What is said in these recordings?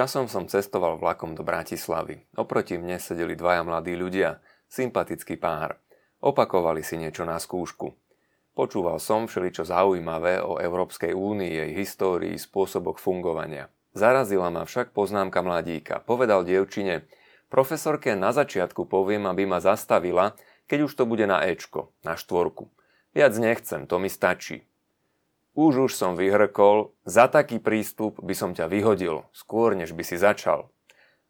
Časom som cestoval vlakom do Bratislavy. Oproti mne sedeli dvaja mladí ľudia, sympatický pár. Opakovali si niečo na skúšku. Počúval som všeličo zaujímavé o Európskej únii, jej histórii, spôsoboch fungovania. Zarazila ma však poznámka mladíka. Povedal dievčine, profesorke na začiatku poviem, aby ma zastavila, keď už to bude na Ečko, na štvorku. Viac nechcem, to mi stačí. Už už som vyhrkol, za taký prístup by som ťa vyhodil, skôr než by si začal.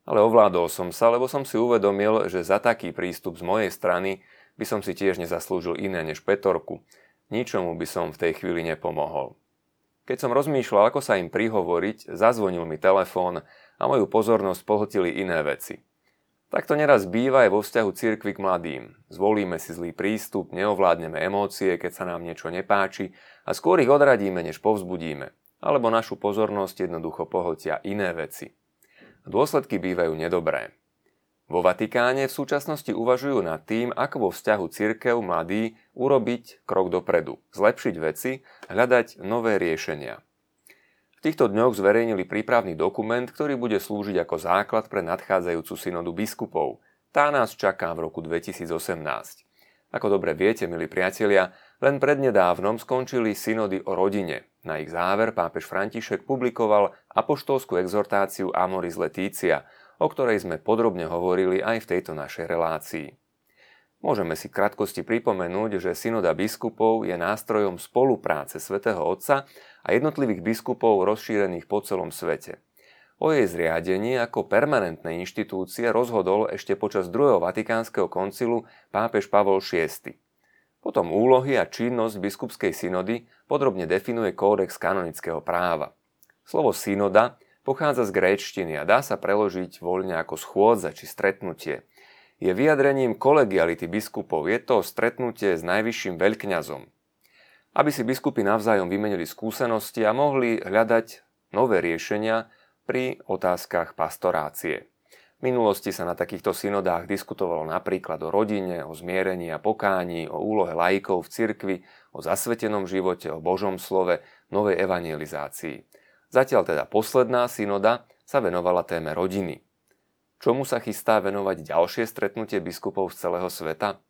Ale ovládol som sa, lebo som si uvedomil, že za taký prístup z mojej strany by som si tiež nezaslúžil iné než petorku. Ničomu by som v tej chvíli nepomohol. Keď som rozmýšľal, ako sa im prihovoriť, zazvonil mi telefón a moju pozornosť pohltili iné veci. Tak to neraz býva aj vo vzťahu cirkvi k mladým. Zvolíme si zlý prístup, neovládneme emócie, keď sa nám niečo nepáči a skôr ich odradíme, než povzbudíme. Alebo našu pozornosť jednoducho pohltia iné veci. Dôsledky bývajú nedobré. Vo Vatikáne v súčasnosti uvažujú nad tým, ako vo vzťahu cirkev mladí urobiť krok dopredu, zlepšiť veci, hľadať nové riešenia. V týchto dňoch zverejnili prípravný dokument, ktorý bude slúžiť ako základ pre nadchádzajúcu synodu biskupov. Tá nás čaká v roku 2018. Ako dobre viete, milí priatelia, len prednedávnom skončili synody o rodine. Na ich záver pápež František publikoval apoštolskú exhortáciu Amoris Letícia, o ktorej sme podrobne hovorili aj v tejto našej relácii. Môžeme si krátkosti pripomenúť, že synoda biskupov je nástrojom spolupráce svätého Otca a jednotlivých biskupov rozšírených po celom svete. O jej zriadení ako permanentnej inštitúcie rozhodol ešte počas druhého Vatikánskeho koncilu pápež Pavol VI. Potom úlohy a činnosť biskupskej synody podrobne definuje kódex kanonického práva. Slovo synoda pochádza z gréčtiny a dá sa preložiť voľne ako schôdza či stretnutie – je vyjadrením kolegiality biskupov. Je to stretnutie s najvyšším veľkňazom. Aby si biskupy navzájom vymenili skúsenosti a mohli hľadať nové riešenia pri otázkach pastorácie. V minulosti sa na takýchto synodách diskutovalo napríklad o rodine, o zmierení a pokání, o úlohe laikov v cirkvi, o zasvetenom živote, o Božom slove, novej evangelizácii. Zatiaľ teda posledná synoda sa venovala téme rodiny. Čomu sa chystá venovať ďalšie stretnutie biskupov z celého sveta?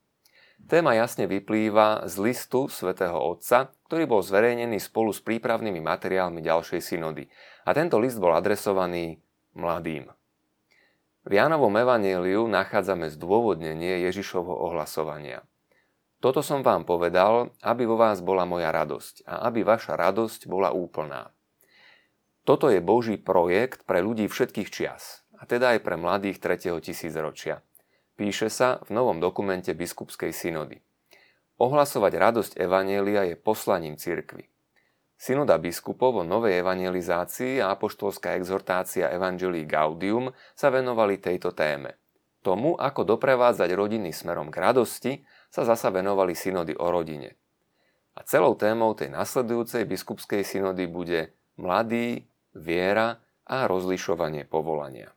Téma jasne vyplýva z listu svätého Otca, ktorý bol zverejnený spolu s prípravnými materiálmi ďalšej synody. A tento list bol adresovaný mladým. V Jánovom evaníliu nachádzame zdôvodnenie Ježišovho ohlasovania. Toto som vám povedal, aby vo vás bola moja radosť a aby vaša radosť bola úplná. Toto je Boží projekt pre ľudí všetkých čias a teda aj pre mladých 3. tisícročia. Píše sa v novom dokumente biskupskej synody. Ohlasovať radosť Evanielia je poslaním cirkvy. Synoda biskupov o novej evangelizácii a apoštolská exhortácia Evangelii Gaudium sa venovali tejto téme. Tomu, ako doprevádzať rodiny smerom k radosti, sa zasa venovali synody o rodine. A celou témou tej nasledujúcej biskupskej synody bude mladý, viera a rozlišovanie povolania.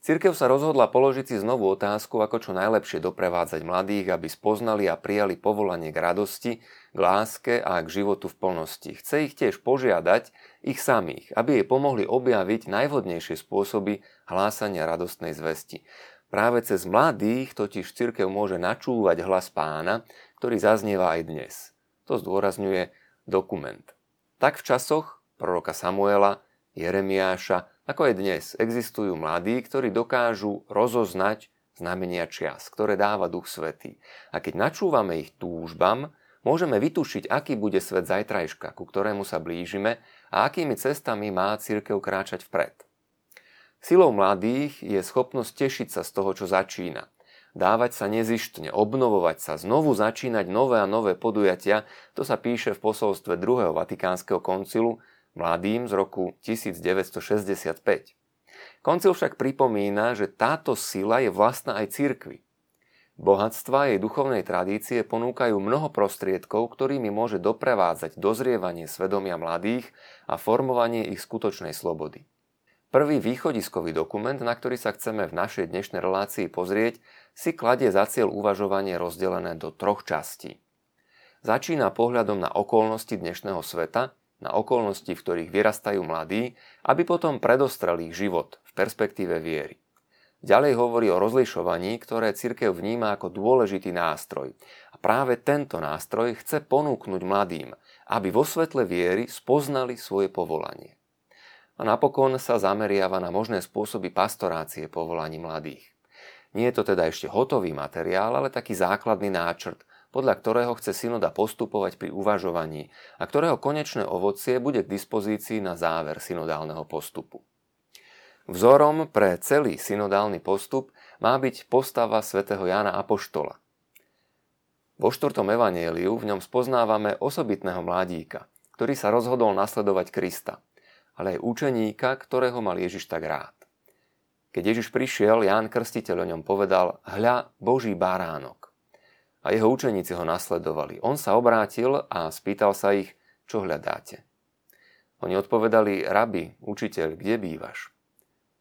Cirkev sa rozhodla položiť si znovu otázku, ako čo najlepšie doprevádzať mladých, aby spoznali a prijali povolanie k radosti, k láske a k životu v plnosti. Chce ich tiež požiadať, ich samých, aby jej pomohli objaviť najvhodnejšie spôsoby hlásania radostnej zvesti. Práve cez mladých totiž cirkev môže načúvať hlas pána, ktorý zaznieva aj dnes. To zdôrazňuje dokument. Tak v časoch proroka Samuela, Jeremiáša, ako aj dnes existujú mladí, ktorí dokážu rozoznať znamenia čias, ktoré dáva Duch Svetý. A keď načúvame ich túžbam, môžeme vytušiť, aký bude svet zajtrajška, ku ktorému sa blížime a akými cestami má církev kráčať vpred. Silou mladých je schopnosť tešiť sa z toho, čo začína. Dávať sa nezištne, obnovovať sa, znovu začínať nové a nové podujatia, to sa píše v posolstve druhého Vatikánskeho koncilu, mladým z roku 1965. Koncil však pripomína, že táto sila je vlastná aj cirkvi. Bohatstva jej duchovnej tradície ponúkajú mnoho prostriedkov, ktorými môže doprevádzať dozrievanie svedomia mladých a formovanie ich skutočnej slobody. Prvý východiskový dokument, na ktorý sa chceme v našej dnešnej relácii pozrieť, si kladie za cieľ uvažovanie rozdelené do troch častí. Začína pohľadom na okolnosti dnešného sveta, na okolnosti, v ktorých vyrastajú mladí, aby potom predostrel ich život v perspektíve viery. Ďalej hovorí o rozlišovaní, ktoré cirkev vníma ako dôležitý nástroj. A práve tento nástroj chce ponúknuť mladým, aby vo svetle viery spoznali svoje povolanie. A napokon sa zameriava na možné spôsoby pastorácie povolaní mladých. Nie je to teda ešte hotový materiál, ale taký základný náčrt, podľa ktorého chce synoda postupovať pri uvažovaní a ktorého konečné ovocie bude k dispozícii na záver synodálneho postupu. Vzorom pre celý synodálny postup má byť postava svätého Jána Apoštola. Vo štvrtom evanieliu v ňom spoznávame osobitného mladíka, ktorý sa rozhodol nasledovať Krista, ale aj učeníka, ktorého mal Ježiš tak rád. Keď Ježiš prišiel, Ján Krstiteľ o ňom povedal, hľa Boží baránok. A jeho učeníci ho nasledovali. On sa obrátil a spýtal sa ich, čo hľadáte. Oni odpovedali, rabi, učiteľ, kde bývaš?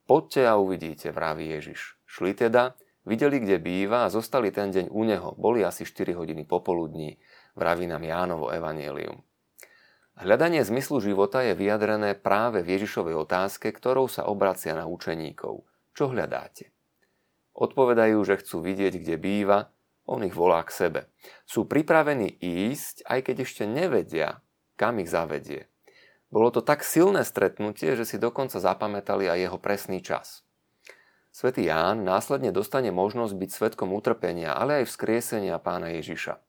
Poďte a uvidíte, vraví Ježiš. Šli teda, videli, kde býva a zostali ten deň u neho. Boli asi 4 hodiny popoludní, vraví nám Jánovo evanielium. Hľadanie zmyslu života je vyjadrené práve v Ježišovej otázke, ktorou sa obracia na učeníkov. Čo hľadáte? Odpovedajú, že chcú vidieť, kde býva, on ich volá k sebe. Sú pripravení ísť, aj keď ešte nevedia, kam ich zavedie. Bolo to tak silné stretnutie, že si dokonca zapamätali aj jeho presný čas. Svetý Ján následne dostane možnosť byť svetkom utrpenia, ale aj vzkriesenia pána Ježiša.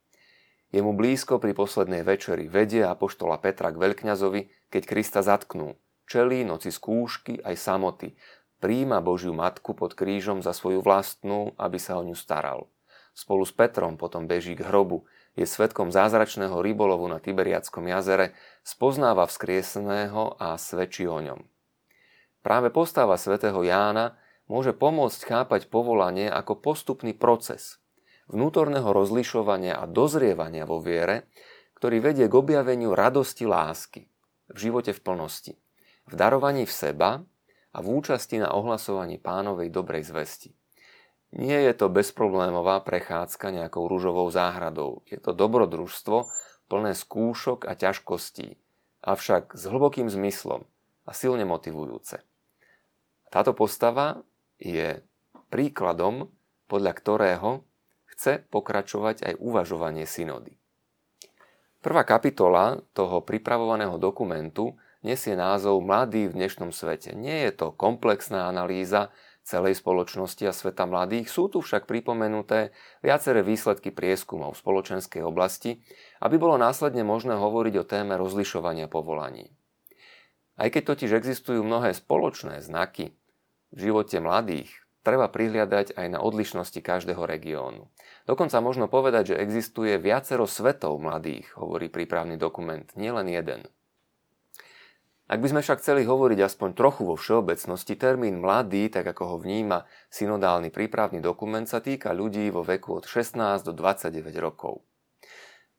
Je mu blízko pri poslednej večeri, vedie apoštola Petra k veľkňazovi, keď Krista zatknú. Čelí noci skúšky aj samoty, príjma Božiu matku pod krížom za svoju vlastnú, aby sa o ňu staral. Spolu s Petrom potom beží k hrobu, je svetkom zázračného rybolovu na Tiberiackom jazere, spoznáva vzkrieseného a svedčí o ňom. Práve postava svätého Jána môže pomôcť chápať povolanie ako postupný proces vnútorného rozlišovania a dozrievania vo viere, ktorý vedie k objaveniu radosti lásky v živote v plnosti, v darovaní v seba a v účasti na ohlasovaní pánovej dobrej zvesti. Nie je to bezproblémová prechádzka nejakou rúžovou záhradou. Je to dobrodružstvo plné skúšok a ťažkostí, avšak s hlbokým zmyslom a silne motivujúce. Táto postava je príkladom, podľa ktorého chce pokračovať aj uvažovanie synody. Prvá kapitola toho pripravovaného dokumentu nesie názov Mladý v dnešnom svete. Nie je to komplexná analýza celej spoločnosti a sveta mladých, sú tu však pripomenuté viaceré výsledky prieskumov v spoločenskej oblasti, aby bolo následne možné hovoriť o téme rozlišovania povolaní. Aj keď totiž existujú mnohé spoločné znaky v živote mladých, treba prihliadať aj na odlišnosti každého regiónu. Dokonca možno povedať, že existuje viacero svetov mladých, hovorí prípravný dokument, nielen jeden. Ak by sme však chceli hovoriť aspoň trochu vo všeobecnosti, termín mladý, tak ako ho vníma synodálny prípravný dokument, sa týka ľudí vo veku od 16 do 29 rokov.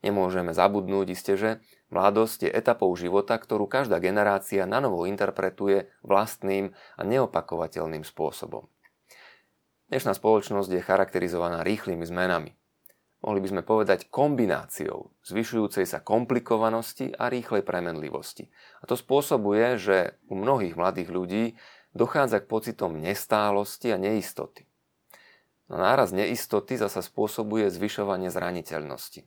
Nemôžeme zabudnúť isté, že mladosť je etapou života, ktorú každá generácia na novo interpretuje vlastným a neopakovateľným spôsobom. Dnešná spoločnosť je charakterizovaná rýchlymi zmenami mohli by sme povedať kombináciou zvyšujúcej sa komplikovanosti a rýchlej premenlivosti. A to spôsobuje, že u mnohých mladých ľudí dochádza k pocitom nestálosti a neistoty. No náraz neistoty zasa spôsobuje zvyšovanie zraniteľnosti.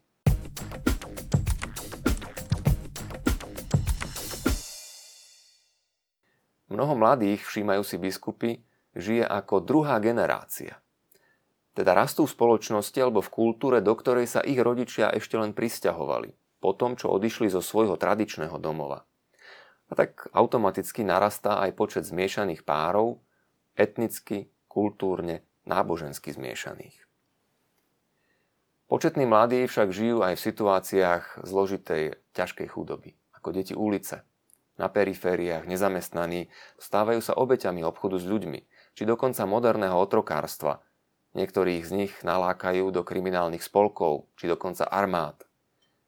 Mnoho mladých, všímajú si biskupy, žije ako druhá generácia teda rastú v spoločnosti alebo v kultúre, do ktorej sa ich rodičia ešte len pristahovali, po tom, čo odišli zo svojho tradičného domova. A tak automaticky narastá aj počet zmiešaných párov, etnicky, kultúrne, nábožensky zmiešaných. Početní mladí však žijú aj v situáciách zložitej, ťažkej chudoby, ako deti ulice. Na perifériách, nezamestnaní, stávajú sa obeťami obchodu s ľuďmi, či dokonca moderného otrokárstva, Niektorých z nich nalákajú do kriminálnych spolkov, či dokonca armád.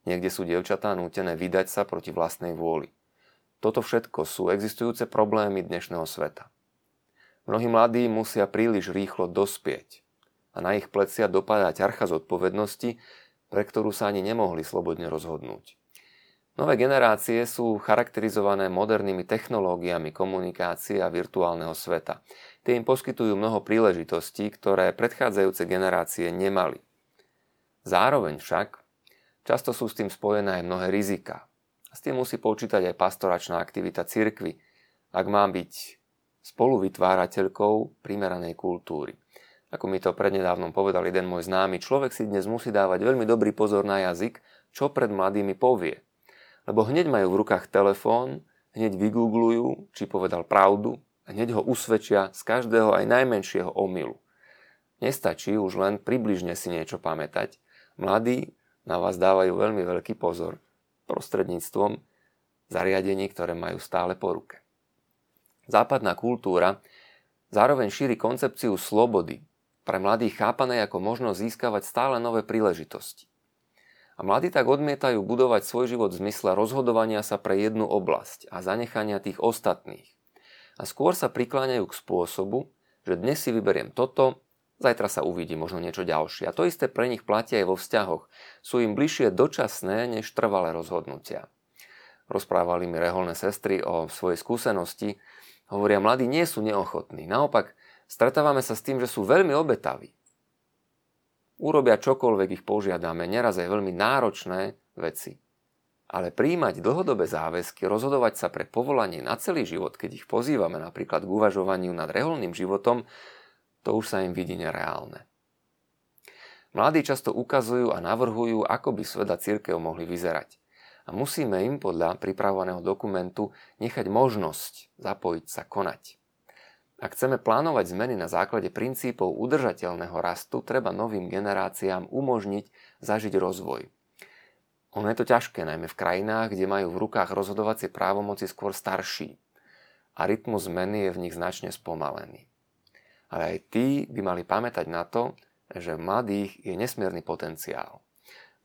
Niekde sú dievčatá nútené vydať sa proti vlastnej vôli. Toto všetko sú existujúce problémy dnešného sveta. Mnohí mladí musia príliš rýchlo dospieť a na ich plecia dopadá ťarcha zodpovednosti, pre ktorú sa ani nemohli slobodne rozhodnúť. Nové generácie sú charakterizované modernými technológiami komunikácie a virtuálneho sveta. Tie im poskytujú mnoho príležitostí, ktoré predchádzajúce generácie nemali. Zároveň však často sú s tým spojené aj mnohé rizika. S tým musí počítať aj pastoračná aktivita cirkvy, ak má byť spoluvytvárateľkou primeranej kultúry. Ako mi to prednedávnom povedal jeden môj známy, človek si dnes musí dávať veľmi dobrý pozor na jazyk, čo pred mladými povie – lebo hneď majú v rukách telefón, hneď vygooglujú, či povedal pravdu, hneď ho usvedčia z každého aj najmenšieho omylu. Nestačí už len približne si niečo pamätať. Mladí na vás dávajú veľmi veľký pozor prostredníctvom zariadení, ktoré majú stále po ruke. Západná kultúra zároveň šíri koncepciu slobody, pre mladých chápanej ako možnosť získavať stále nové príležitosti. A mladí tak odmietajú budovať svoj život v zmysle rozhodovania sa pre jednu oblasť a zanechania tých ostatných. A skôr sa prikláňajú k spôsobu, že dnes si vyberiem toto, zajtra sa uvidí možno niečo ďalšie. A to isté pre nich platí aj vo vzťahoch. Sú im bližšie dočasné než trvalé rozhodnutia. Rozprávali mi reholné sestry o svojej skúsenosti. Hovoria, mladí nie sú neochotní. Naopak, stretávame sa s tým, že sú veľmi obetaví. Urobia čokoľvek ich požiadame, neraz aj veľmi náročné veci. Ale príjmať dlhodobé záväzky, rozhodovať sa pre povolanie na celý život, keď ich pozývame napríklad k uvažovaniu nad reholným životom, to už sa im vidí nereálne. Mladí často ukazujú a navrhujú, ako by sveda církev mohli vyzerať. A musíme im podľa pripravovaného dokumentu nechať možnosť zapojiť sa konať. Ak chceme plánovať zmeny na základe princípov udržateľného rastu, treba novým generáciám umožniť zažiť rozvoj. Ono je to ťažké, najmä v krajinách, kde majú v rukách rozhodovacie právomoci skôr starší a rytmus zmeny je v nich značne spomalený. Ale aj tí by mali pamätať na to, že v mladých je nesmierny potenciál.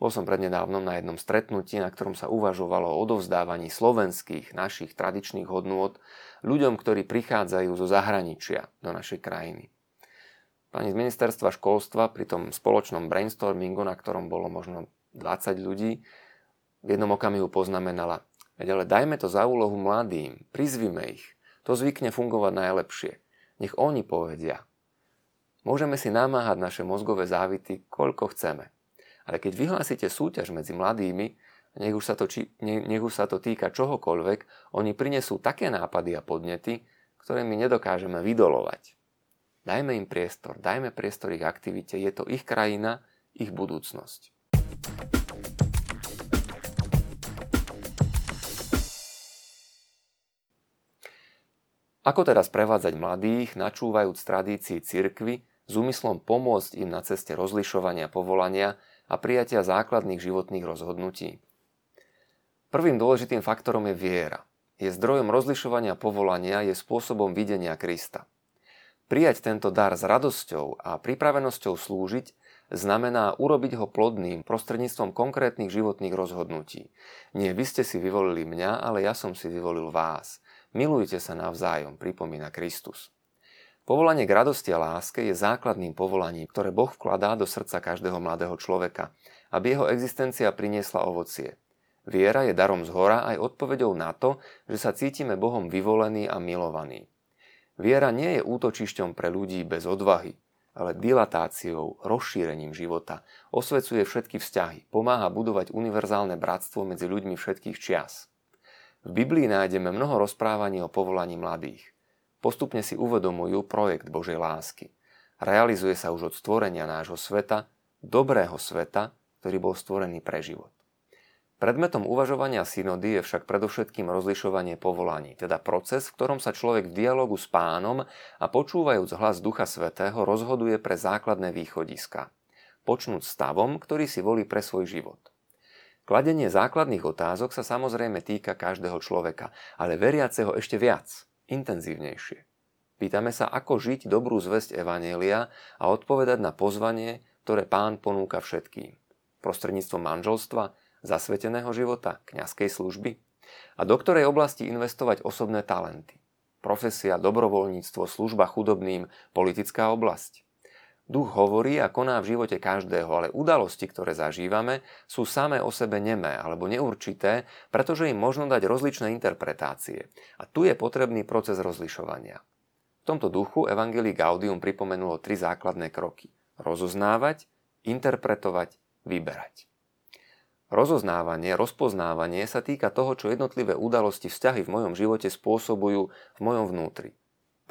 Bol som prednedávnom na jednom stretnutí, na ktorom sa uvažovalo o odovzdávaní slovenských, našich tradičných hodnôt ľuďom, ktorí prichádzajú zo zahraničia do našej krajiny. Pani z ministerstva školstva pri tom spoločnom brainstormingu, na ktorom bolo možno 20 ľudí, v jednom okamihu poznamenala, ale dajme to za úlohu mladým, prizvime ich, to zvykne fungovať najlepšie. Nech oni povedia. Môžeme si namáhať naše mozgové závity, koľko chceme. Ale keď vyhlásite súťaž medzi mladými, nech už sa to, či, ne, nech už sa to týka čohokoľvek, oni prinesú také nápady a podnety, ktoré my nedokážeme vydolovať. Dajme im priestor, dajme priestor ich aktivite, je to ich krajina, ich budúcnosť. Ako teda sprevádzať mladých, načúvajúc tradícii cirkvy, s úmyslom pomôcť im na ceste rozlišovania povolania a prijatia základných životných rozhodnutí. Prvým dôležitým faktorom je viera. Je zdrojom rozlišovania povolania, je spôsobom videnia Krista. Prijať tento dar s radosťou a pripravenosťou slúžiť znamená urobiť ho plodným prostredníctvom konkrétnych životných rozhodnutí. Nie vy ste si vyvolili mňa, ale ja som si vyvolil vás. Milujte sa navzájom, pripomína Kristus. Povolanie k radosti a láske je základným povolaním, ktoré Boh vkladá do srdca každého mladého človeka, aby jeho existencia priniesla ovocie. Viera je darom z hora aj odpovedou na to, že sa cítime Bohom vyvolení a milovaní. Viera nie je útočišťom pre ľudí bez odvahy, ale dilatáciou, rozšírením života, osvecuje všetky vzťahy, pomáha budovať univerzálne bratstvo medzi ľuďmi všetkých čias. V Biblii nájdeme mnoho rozprávaní o povolaní mladých. Postupne si uvedomujú projekt Božej lásky. Realizuje sa už od stvorenia nášho sveta, dobrého sveta, ktorý bol stvorený pre život. Predmetom uvažovania synody je však predovšetkým rozlišovanie povolaní, teda proces, v ktorom sa človek v dialogu s pánom a počúvajúc hlas Ducha Svetého rozhoduje pre základné východiska. Počnúť stavom, ktorý si volí pre svoj život. Kladenie základných otázok sa samozrejme týka každého človeka, ale veriaceho ešte viac – intenzívnejšie. Pýtame sa, ako žiť dobrú zväzť Evanielia a odpovedať na pozvanie, ktoré pán ponúka všetkým. Prostredníctvom manželstva, zasveteného života, kňazskej služby a do ktorej oblasti investovať osobné talenty. Profesia, dobrovoľníctvo, služba chudobným, politická oblasť. Duch hovorí a koná v živote každého, ale udalosti, ktoré zažívame, sú samé o sebe nemé alebo neurčité, pretože im možno dať rozličné interpretácie. A tu je potrebný proces rozlišovania. V tomto duchu Evangelii Gaudium pripomenulo tri základné kroky. Rozoznávať, interpretovať, vyberať. Rozoznávanie, rozpoznávanie sa týka toho, čo jednotlivé udalosti, vzťahy v mojom živote spôsobujú v mojom vnútri.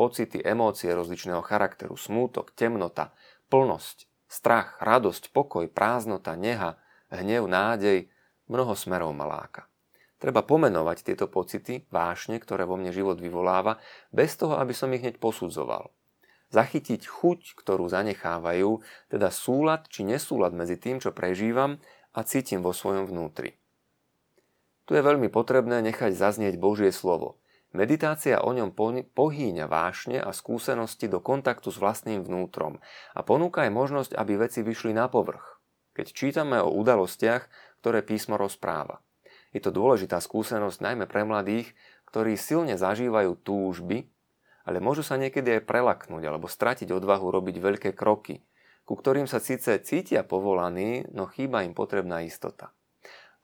Pocity, emócie rozličného charakteru, smútok, temnota, plnosť, strach, radosť, pokoj, prázdnota, neha, hnev, nádej, mnoho smerov maláka. Treba pomenovať tieto pocity, vášne, ktoré vo mne život vyvoláva, bez toho, aby som ich hneď posudzoval. Zachytiť chuť, ktorú zanechávajú, teda súlad či nesúlad medzi tým, čo prežívam a cítim vo svojom vnútri. Tu je veľmi potrebné nechať zaznieť Božie slovo. Meditácia o ňom pohýňa vášne a skúsenosti do kontaktu s vlastným vnútrom a ponúka aj možnosť, aby veci vyšli na povrch, keď čítame o udalostiach, ktoré písmo rozpráva. Je to dôležitá skúsenosť najmä pre mladých, ktorí silne zažívajú túžby, ale môžu sa niekedy aj prelaknúť alebo stratiť odvahu robiť veľké kroky, ku ktorým sa síce cítia povolaní, no chýba im potrebná istota.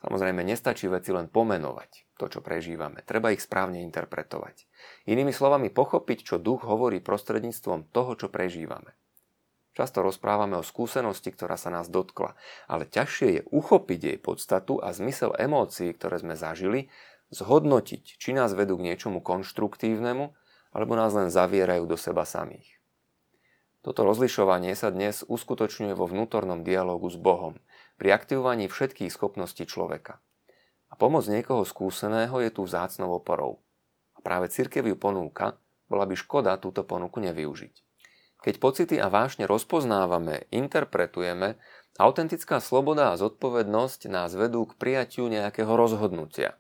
Samozrejme, nestačí veci len pomenovať to, čo prežívame. Treba ich správne interpretovať. Inými slovami, pochopiť, čo duch hovorí prostredníctvom toho, čo prežívame. Často rozprávame o skúsenosti, ktorá sa nás dotkla, ale ťažšie je uchopiť jej podstatu a zmysel emócií, ktoré sme zažili, zhodnotiť, či nás vedú k niečomu konštruktívnemu, alebo nás len zavierajú do seba samých. Toto rozlišovanie sa dnes uskutočňuje vo vnútornom dialogu s Bohom, pri aktivovaní všetkých schopností človeka. Pomoc niekoho skúseného je tu vzácnou oporou. A práve církev ju ponúka, bola by škoda túto ponuku nevyužiť. Keď pocity a vášne rozpoznávame, interpretujeme, autentická sloboda a zodpovednosť nás vedú k prijatiu nejakého rozhodnutia.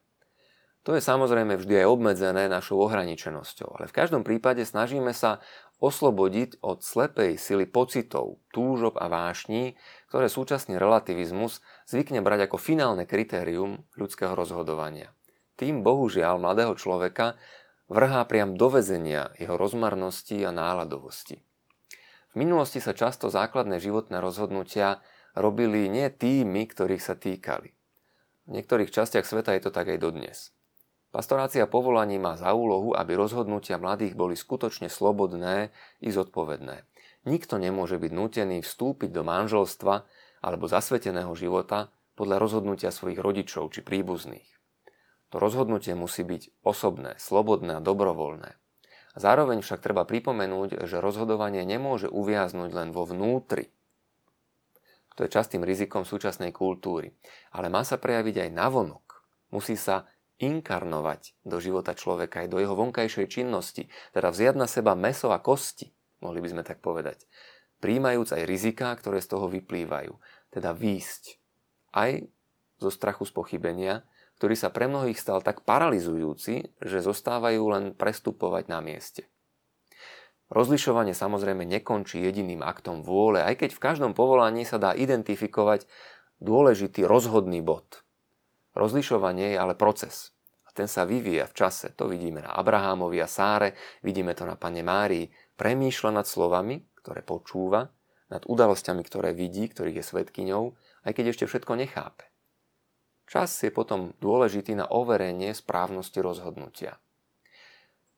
To je samozrejme vždy aj obmedzené našou ohraničenosťou, ale v každom prípade snažíme sa oslobodiť od slepej sily pocitov, túžob a vášní, ktoré súčasný relativizmus zvykne brať ako finálne kritérium ľudského rozhodovania. Tým bohužiaľ mladého človeka vrhá priam do vezenia jeho rozmarnosti a náladovosti. V minulosti sa často základné životné rozhodnutia robili nie tými, ktorých sa týkali. V niektorých častiach sveta je to tak aj dodnes. Pastorácia povolaní má za úlohu, aby rozhodnutia mladých boli skutočne slobodné i zodpovedné. Nikto nemôže byť nútený vstúpiť do manželstva alebo zasveteného života podľa rozhodnutia svojich rodičov či príbuzných. To rozhodnutie musí byť osobné, slobodné a dobrovoľné. Zároveň však treba pripomenúť, že rozhodovanie nemôže uviaznuť len vo vnútri. To je častým rizikom súčasnej kultúry. Ale má sa prejaviť aj navonok. Musí sa inkarnovať do života človeka aj do jeho vonkajšej činnosti, teda vziať na seba meso a kosti, mohli by sme tak povedať, príjmajúc aj riziká, ktoré z toho vyplývajú, teda výsť aj zo strachu z pochybenia, ktorý sa pre mnohých stal tak paralizujúci, že zostávajú len prestupovať na mieste. Rozlišovanie samozrejme nekončí jediným aktom vôle, aj keď v každom povolaní sa dá identifikovať dôležitý rozhodný bod – Rozlišovanie je ale proces. A ten sa vyvíja v čase. To vidíme na Abrahámovi a Sáre, vidíme to na Pane Márii. Premýšľa nad slovami, ktoré počúva, nad udalosťami, ktoré vidí, ktorých je svetkyňou, aj keď ešte všetko nechápe. Čas je potom dôležitý na overenie správnosti rozhodnutia.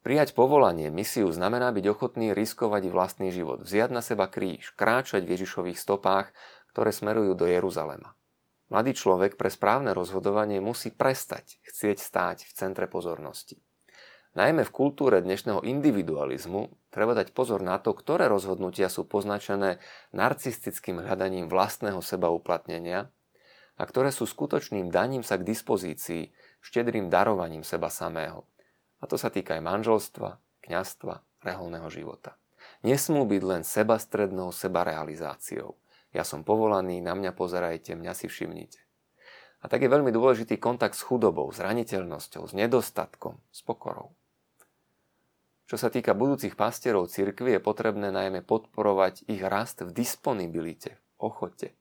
Prijať povolanie, misiu znamená byť ochotný riskovať vlastný život, vziať na seba kríž, kráčať v Ježišových stopách, ktoré smerujú do Jeruzalema. Mladý človek pre správne rozhodovanie musí prestať chcieť stáť v centre pozornosti. Najmä v kultúre dnešného individualizmu treba dať pozor na to, ktoré rozhodnutia sú poznačené narcistickým hľadaním vlastného seba uplatnenia a ktoré sú skutočným daním sa k dispozícii, štedrým darovaním seba samého. A to sa týka aj manželstva, kňastva, reholného života. Nesmú byť len sebastrednou sebarealizáciou – ja som povolaný, na mňa pozerajte, mňa si všimnite. A tak je veľmi dôležitý kontakt s chudobou, s raniteľnosťou, s nedostatkom, s pokorou. Čo sa týka budúcich pastierov cirkvi, je potrebné najmä podporovať ich rast v disponibilite, v ochote.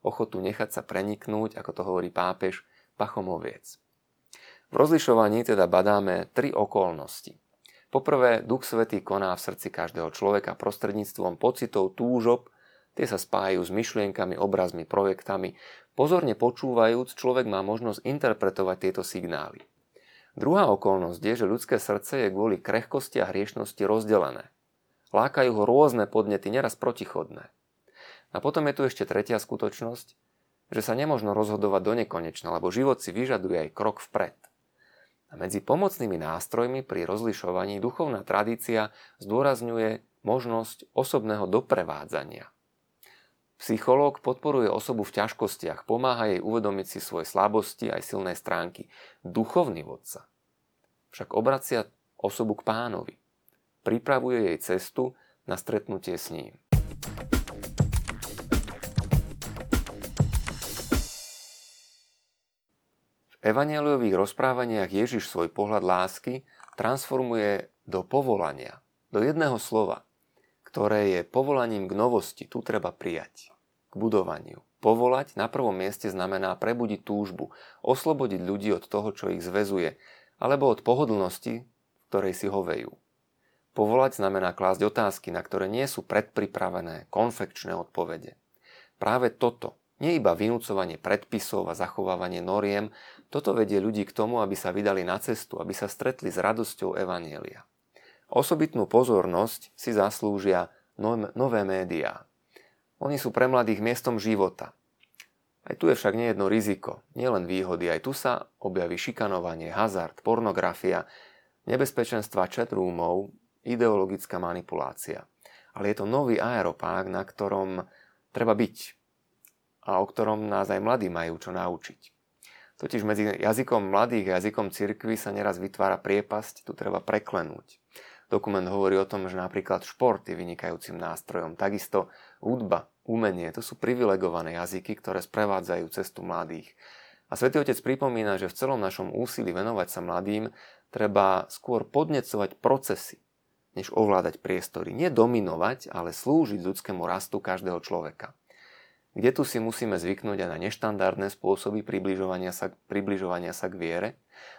Ochotu nechať sa preniknúť, ako to hovorí pápež, pachom. V rozlišovaní teda badáme tri okolnosti. Poprvé, Duch Svetý koná v srdci každého človeka prostredníctvom pocitov túžob Tie sa spájajú s myšlienkami, obrazmi, projektami. Pozorne počúvajúc, človek má možnosť interpretovať tieto signály. Druhá okolnosť je, že ľudské srdce je kvôli krehkosti a hriešnosti rozdelené. Lákajú ho rôzne podnety, neraz protichodné. A potom je tu ešte tretia skutočnosť, že sa nemožno rozhodovať do nekonečna, lebo život si vyžaduje aj krok vpred. A medzi pomocnými nástrojmi pri rozlišovaní duchovná tradícia zdôrazňuje možnosť osobného doprevádzania. Psychológ podporuje osobu v ťažkostiach, pomáha jej uvedomiť si svoje slabosti aj silné stránky. Duchovný vodca však obracia osobu k pánovi. Pripravuje jej cestu na stretnutie s ním. V evaneliových rozprávaniach Ježiš svoj pohľad lásky transformuje do povolania, do jedného slova, ktoré je povolaním k novosti, tu treba prijať, k budovaniu. Povolať na prvom mieste znamená prebudiť túžbu, oslobodiť ľudí od toho, čo ich zväzuje, alebo od pohodlnosti, ktorej si hovejú. Povolať znamená klásť otázky, na ktoré nie sú predpripravené, konfekčné odpovede. Práve toto, nie iba vynúcovanie predpisov a zachovávanie noriem, toto vedie ľudí k tomu, aby sa vydali na cestu, aby sa stretli s radosťou Evanielia. Osobitnú pozornosť si zaslúžia nové médiá. Oni sú pre mladých miestom života. Aj tu je však nejedno riziko, nielen výhody, aj tu sa objaví šikanovanie, hazard, pornografia, nebezpečenstva chatroomov, ideologická manipulácia. Ale je to nový aeropák, na ktorom treba byť a o ktorom nás aj mladí majú čo naučiť. Totiž medzi jazykom mladých a jazykom cirkvy sa neraz vytvára priepasť, tu treba preklenúť. Dokument hovorí o tom, že napríklad šport je vynikajúcim nástrojom. Takisto hudba, umenie, to sú privilegované jazyky, ktoré sprevádzajú cestu mladých. A svätý Otec pripomína, že v celom našom úsilí venovať sa mladým treba skôr podnecovať procesy, než ovládať priestory. Nie dominovať, ale slúžiť ľudskému rastu každého človeka. Kde tu si musíme zvyknúť aj na neštandardné spôsoby približovania sa, približovania sa k viere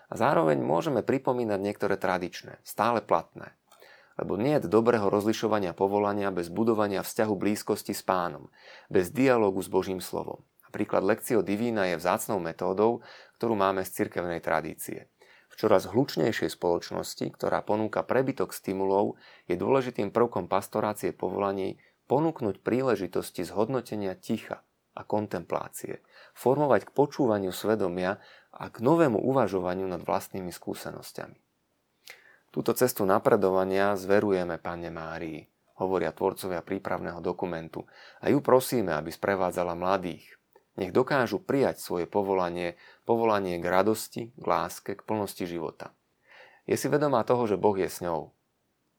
a zároveň môžeme pripomínať niektoré tradičné, stále platné lebo nie je dobrého rozlišovania povolania bez budovania vzťahu blízkosti s pánom, bez dialogu s Božím slovom. Napríklad lekcio divína je vzácnou metódou, ktorú máme z cirkevnej tradície. V čoraz hlučnejšej spoločnosti, ktorá ponúka prebytok stimulov, je dôležitým prvkom pastorácie povolaní ponúknuť príležitosti zhodnotenia ticha a kontemplácie, formovať k počúvaniu svedomia a k novému uvažovaniu nad vlastnými skúsenosťami. Túto cestu napredovania zverujeme Pane Márii, hovoria tvorcovia prípravného dokumentu, a ju prosíme, aby sprevádzala mladých. Nech dokážu prijať svoje povolanie, povolanie k radosti, k láske, k plnosti života. Je si vedomá toho, že Boh je s ňou.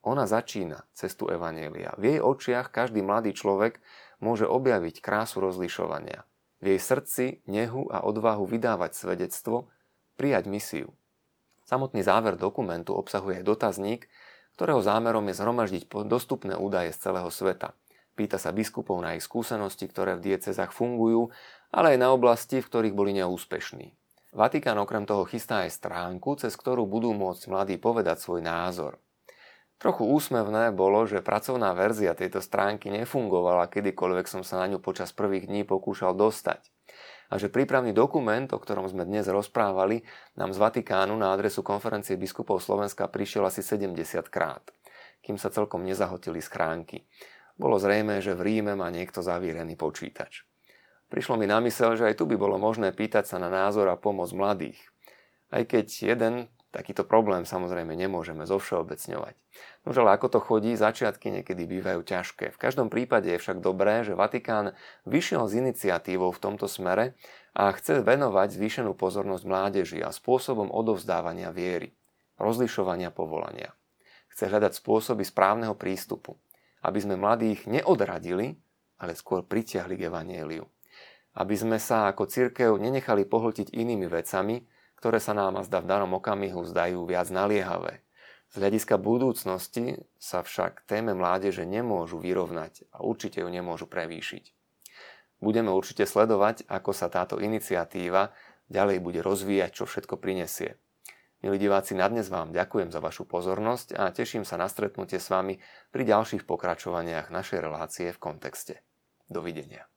Ona začína cestu Evanielia. V jej očiach každý mladý človek môže objaviť krásu rozlišovania. V jej srdci nehu a odvahu vydávať svedectvo, prijať misiu. Samotný záver dokumentu obsahuje dotazník, ktorého zámerom je zhromaždiť dostupné údaje z celého sveta. Pýta sa biskupov na ich skúsenosti, ktoré v diecezách fungujú, ale aj na oblasti, v ktorých boli neúspešní. Vatikán okrem toho chystá aj stránku, cez ktorú budú môcť mladí povedať svoj názor. Trochu úsmevné bolo, že pracovná verzia tejto stránky nefungovala, kedykoľvek som sa na ňu počas prvých dní pokúšal dostať a že prípravný dokument, o ktorom sme dnes rozprávali, nám z Vatikánu na adresu konferencie biskupov Slovenska prišiel asi 70 krát, kým sa celkom nezahotili schránky. Bolo zrejme, že v Ríme má niekto zavírený počítač. Prišlo mi na mysel, že aj tu by bolo možné pýtať sa na názor a pomoc mladých. Aj keď jeden takýto problém samozrejme nemôžeme zovšeobecňovať. No ale ako to chodí, začiatky niekedy bývajú ťažké. V každom prípade je však dobré, že Vatikán vyšiel s iniciatívou v tomto smere a chce venovať zvýšenú pozornosť mládeži a spôsobom odovzdávania viery, rozlišovania povolania. Chce hľadať spôsoby správneho prístupu, aby sme mladých neodradili, ale skôr pritiahli k evanieliu. Aby sme sa ako cirkev nenechali pohltiť inými vecami, ktoré sa nám a zda v danom okamihu zdajú viac naliehavé. Z hľadiska budúcnosti sa však téme mládeže nemôžu vyrovnať a určite ju nemôžu prevýšiť. Budeme určite sledovať, ako sa táto iniciatíva ďalej bude rozvíjať, čo všetko prinesie. Milí diváci, na dnes vám ďakujem za vašu pozornosť a teším sa na stretnutie s vami pri ďalších pokračovaniach našej relácie v kontexte. Dovidenia.